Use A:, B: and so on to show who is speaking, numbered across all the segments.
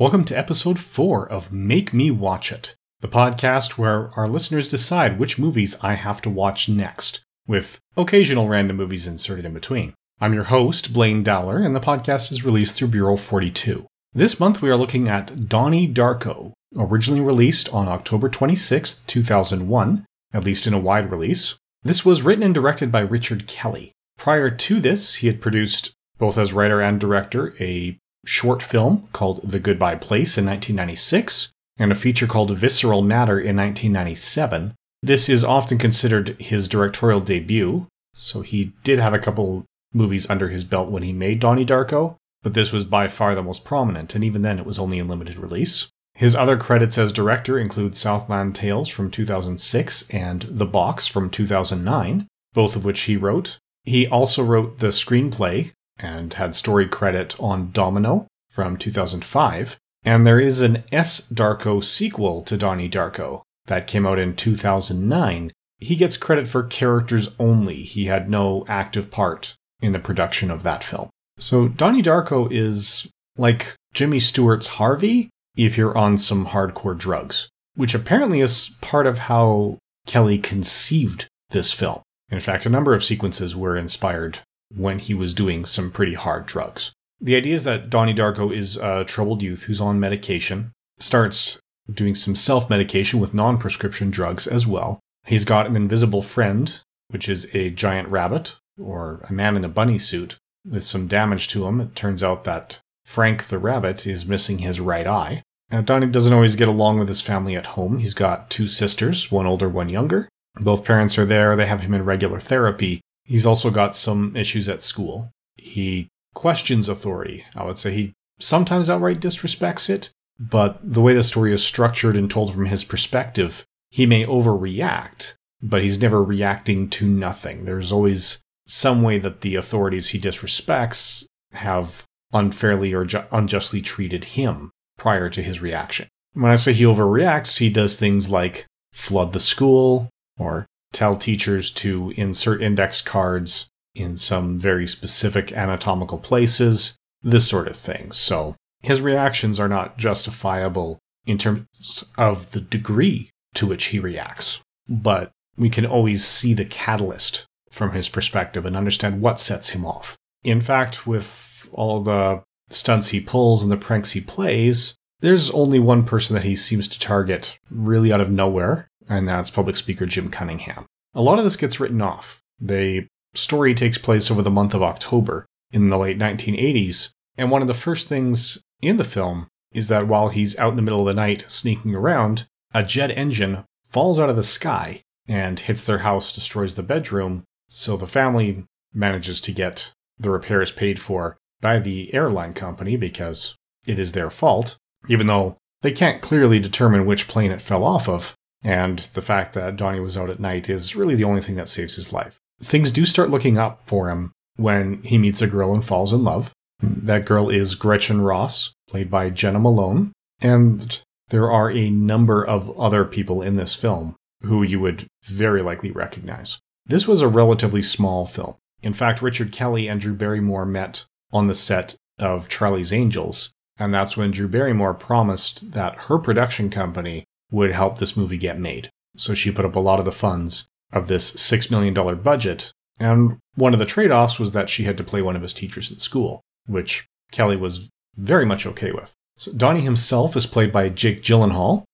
A: Welcome to episode 4 of Make Me Watch It, the podcast where our listeners decide which movies I have to watch next, with occasional random movies inserted in between. I'm your host, Blaine Dowler, and the podcast is released through Bureau 42. This month we are looking at Donnie Darko, originally released on October 26, 2001, at least in a wide release. This was written and directed by Richard Kelly. Prior to this, he had produced, both as writer and director, a short film called The Goodbye Place in 1996 and a feature called Visceral Matter in 1997. This is often considered his directorial debut, so he did have a couple movies under his belt when he made Donnie Darko, but this was by far the most prominent, and even then it was only in limited release. His other credits as director include Southland Tales from 2006 and The Box from 2009, both of which he wrote. He also wrote the screenplay and had story credit on Domino from 2005. And there is an S. Darko sequel to Donnie Darko that came out in 2009. He gets credit for characters only. He had no active part in the production of that film. So Donnie Darko is like Jimmy Stewart's Harvey if you're on some hardcore drugs, which apparently is part of how Kelly conceived this film. In fact, a number of sequences were inspired when he was doing some pretty hard drugs. The idea is that Donnie Darko is a troubled youth who's on medication, starts doing some self medication with non prescription drugs as well. He's got an invisible friend, which is a giant rabbit or a man in a bunny suit with some damage to him. It turns out that Frank the rabbit is missing his right eye. Now, Donnie doesn't always get along with his family at home. He's got two sisters, one older, one younger. Both parents are there. They have him in regular therapy. He's also got some issues at school. He questions authority. I would say he sometimes outright disrespects it, but the way the story is structured and told from his perspective, he may overreact, but he's never reacting to nothing. There's always some way that the authorities he disrespects have unfairly or ju- unjustly treated him prior to his reaction. When I say he overreacts, he does things like flood the school or tell teachers to insert index cards in some very specific anatomical places, this sort of thing. So his reactions are not justifiable in terms of the degree to which he reacts, but we can always see the catalyst from his perspective and understand what sets him off. In fact, with all the stunts he pulls and the pranks he plays, there's only one person that he seems to target really out of nowhere, and that's public speaker Jim Cunningham. A lot of this gets written off. The story takes place over the month of October in the late 1980s, and one of the first things in the film is that while he's out in the middle of the night sneaking around, a jet engine falls out of the sky and hits their house, destroys the bedroom. So the family manages to get the repairs paid for by the airline company because it is their fault, even though they can't clearly determine which plane it fell off of. And the fact that Donnie was out at night is really the only thing that saves his life. Things do start looking up for him when he meets a girl and falls in love. That girl is Gretchen Ross, played by Jena Malone. And there are a number of other people in this film who you would very likely recognize. This was a relatively small film. In fact, Richard Kelly and Drew Barrymore met on the set of Charlie's Angels, and that's when Drew Barrymore promised that her production company would help this movie get made. So she put up a lot of the funds of this $6 million budget. And one of the trade offs was that she had to play one of his teachers at school, which Kelly was very much okay with. So Donnie himself is played by Jake Gyllenhaal.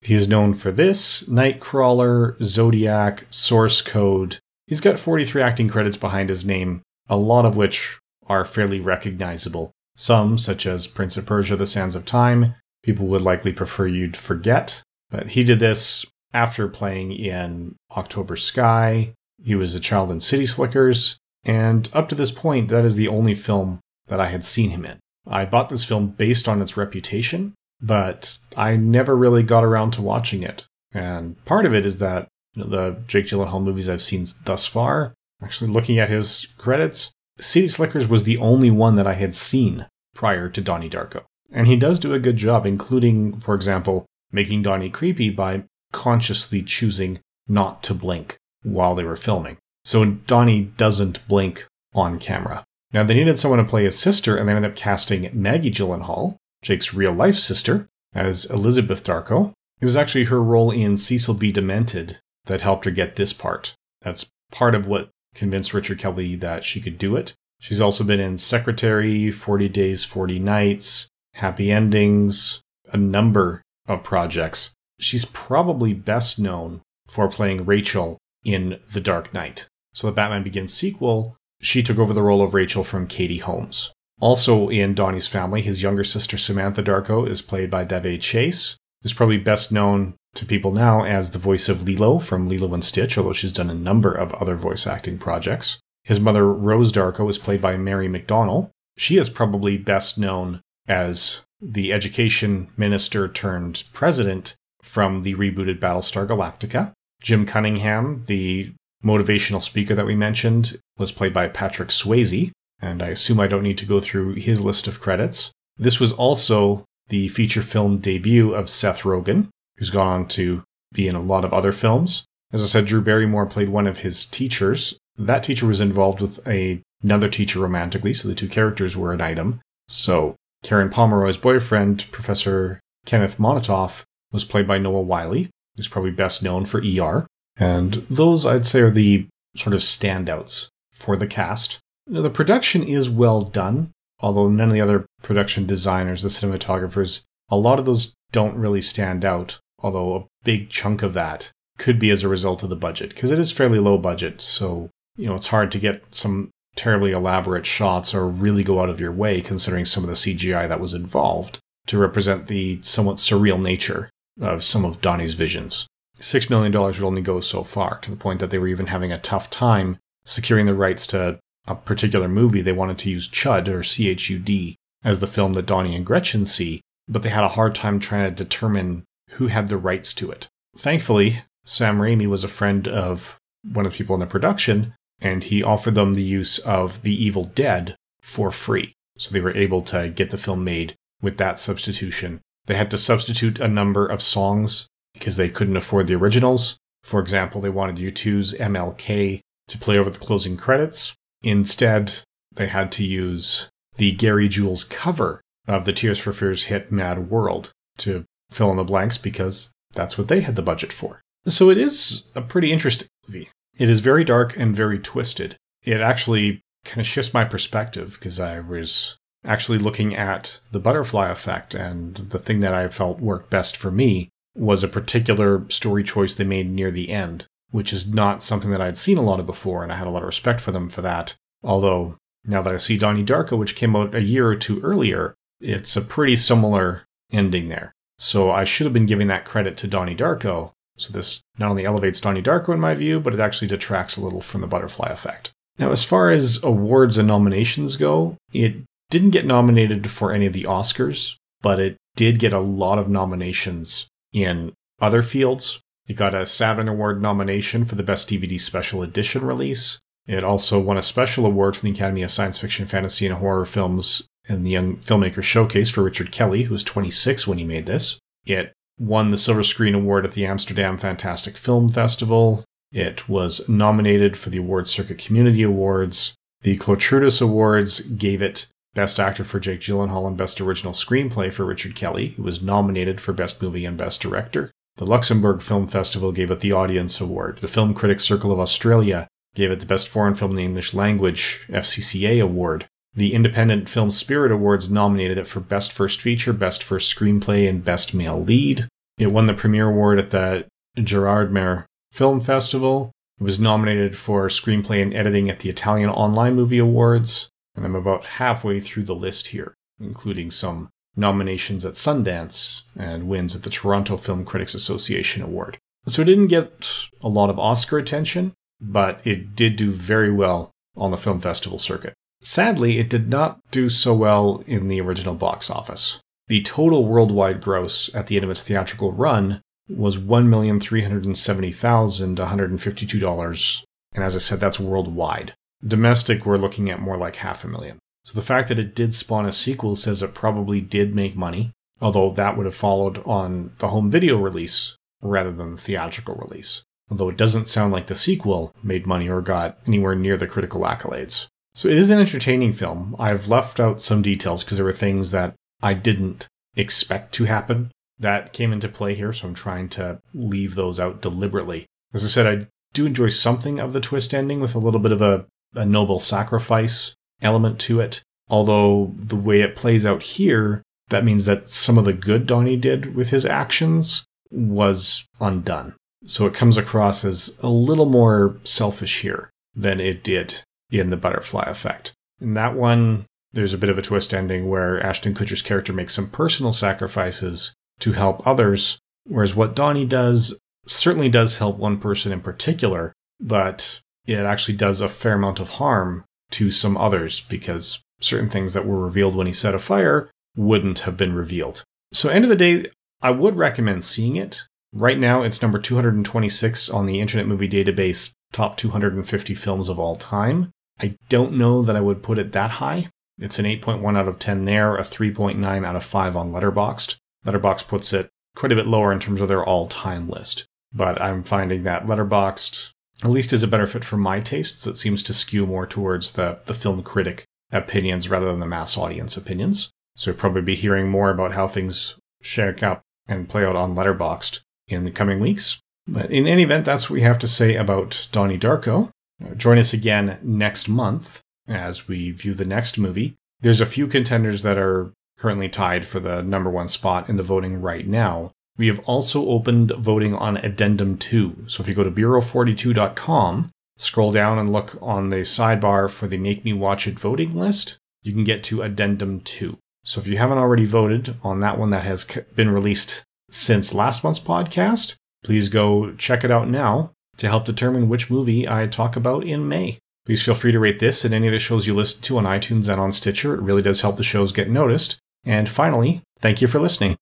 A: He is known for this Nightcrawler, Zodiac, Source Code. He's got 43 acting credits behind his name, a lot of which are fairly recognizable. Some, such as Prince of Persia The Sands of Time, people would likely prefer you'd forget. But he did this after playing in October Sky. He was a child in City Slickers. And up to this point, that is the only film that I had seen him in. I bought this film based on its reputation, but I never really got around to watching it. And part of it is that you know, the Jake Gyllenhaal movies I've seen thus far, actually looking at his credits, City Slickers was the only one that I had seen prior to Donnie Darko. And he does do a good job, including, for example, making Donnie creepy by consciously choosing not to blink while they were filming. So Donnie doesn't blink on camera. Now, they needed someone to play his sister, and they ended up casting Maggie Gyllenhaal. Jake's real life sister, as Elizabeth Darko. It was actually her role in Cecil B. Demented that helped her get this part. That's part of what convinced Richard Kelly that she could do it. She's also been in Secretary, 40 Days, 40 Nights, Happy Endings, a number of projects. She's probably best known for playing Rachel in The Dark Knight. So the Batman Begins sequel, she took over the role of Rachel from Katie Holmes. Also in Donnie's family, his younger sister Samantha Darko is played by Daveigh Chase, who's probably best known to people now as the voice of Lilo from Lilo and Stitch, although she's done a number of other voice acting projects. His mother, Rose Darko, is played by Mary McDonnell. She is probably best known as the education minister turned president from the rebooted Battlestar Galactica. Jim Cunningham, the motivational speaker that we mentioned, was played by Patrick Swayze, and I assume I don't need to go through his list of credits. This was also the feature film debut of Seth Rogen, who's gone on to be in a lot of other films. As I said, Drew Barrymore played one of his teachers. That teacher was involved with a, another teacher romantically, so the two characters were an item. So Karen Pomeroy's boyfriend, Professor Kenneth Monnitoff, was played by Noah Wyle, who's probably best known for ER. And those, I'd say, are the sort of standouts for the cast. Now, the production is well done, although none of the other production designers, the cinematographers, a lot of those don't really stand out, although a big chunk of that could be as a result of the budget, because it is fairly low budget, so, you know, it's hard to get some terribly elaborate shots or really go out of your way considering some of the CGI that was involved to represent the somewhat surreal nature of some of Donnie's visions. $6 million would only go so far, to the point that they were even having a tough time securing the rights to a particular movie. They wanted to use Chud, or C H U D, as the film that Donnie and Gretchen see, but they had a hard time trying to determine who had the rights to it. Thankfully, Sam Raimi was a friend of one of the people in the production, and he offered them the use of The Evil Dead for free. So they were able to get the film made with that substitution. They had to substitute a number of songs because they couldn't afford the originals. For example, they wanted U2's MLK to play over the closing credits. Instead, they had to use the Gary Jules cover of the Tears for Fears hit Mad World to fill in the blanks because that's what they had the budget for. So it is a pretty interesting movie. It is very dark and very twisted. It actually kind of shifts my perspective because I was actually looking at the butterfly effect, and the thing that I felt worked best for me was a particular story choice they made near the end, which is not something that I'd seen a lot of before, and I had a lot of respect for them for that. Although, now that I see Donnie Darko, which came out a year or two earlier, it's a pretty similar ending there. So I should have been giving that credit to Donnie Darko. So this not only elevates Donnie Darko in my view, but it actually detracts a little from the butterfly effect. Now, as far as awards and nominations go, it didn't get nominated for any of the Oscars, but it did get a lot of nominations in other fields. It got a Saturn Award nomination for the Best DVD Special Edition release. It also won a special award from the Academy of Science Fiction, Fantasy, and Horror Films and the Young Filmmaker Showcase for Richard Kelly, who was 26 when he made this. It won the Silver Screen Award at the Amsterdam Fantastic Film Festival. It was nominated for the Award Circuit Community Awards. The Chlotrudis Awards gave it Best Actor for Jake Gyllenhaal and Best Original Screenplay for Richard Kelly, who was nominated for Best Movie and Best Director. The Luxembourg Film Festival gave it the Audience Award. The Film Critics Circle of Australia gave it the Best Foreign Film in the English Language FCCA Award. The Independent Film Spirit Awards nominated it for Best First Feature, Best First Screenplay, and Best Male Lead. It won the Premiere Award at the Gerard Gérardmer Film Festival. It was nominated for Screenplay and Editing at the Italian Online Movie Awards and I'm about halfway through the list here, including some nominations at Sundance and wins at the Toronto Film Critics Association Award. So it didn't get a lot of Oscar attention, but it did do very well on the film festival circuit. Sadly, it did not do so well in the original box office. The total worldwide gross at the end of its theatrical run was $1,370,152, and as I said, that's worldwide. Domestic, we're looking at more like half a million. So the fact that it did spawn a sequel says it probably did make money, although that would have followed on the home video release rather than the theatrical release. Although it doesn't sound like the sequel made money or got anywhere near the critical accolades. So it is an entertaining film. I've left out some details because there were things that I didn't expect to happen that came into play here, so I'm trying to leave those out deliberately. As I said, I do enjoy something of the twist ending with a little bit of a, a noble sacrifice element to it. Although the way it plays out here, that means that some of the good Donnie did with his actions was undone. So it comes across as a little more selfish here than it did in the butterfly effect. In that one, there's a bit of a twist ending where Ashton Kutcher's character makes some personal sacrifices to help others, whereas what Donnie does certainly does help one person in particular, but it actually does a fair amount of harm to some others because certain things that were revealed when he set a fire wouldn't have been revealed. So, end of the day, I would recommend seeing it. Right now, it's number 226 on the Internet Movie Database top 250 films of all time. I don't know that I would put it that high. It's an 8.1 out of 10 there, a 3.9 out of 5 on Letterboxd. Letterboxd puts it quite a bit lower in terms of their all-time list. But I'm finding that Letterboxd at least is a better fit for my tastes. It seems to skew more towards the, the film critic opinions rather than the mass audience opinions. So you'll probably be hearing more about how things shake up and play out on Letterboxd in the coming weeks. But in any event, that's what we have to say about Donnie Darko. Uh, join us again next month as we view the next movie. There's a few contenders that are currently tied for the number one spot in the voting right now. We have also opened voting on Addendum 2. So if you go to Bureau42.com, scroll down and look on the sidebar for the Make Me Watch It voting list, you can get to Addendum 2. So if you haven't already voted on that one that has been released since last month's podcast, please go check it out now to help determine which movie I talk about in May. Please feel free to rate this and any of the shows you listen to on iTunes and on Stitcher. It really does help the shows get noticed. And finally, thank you for listening.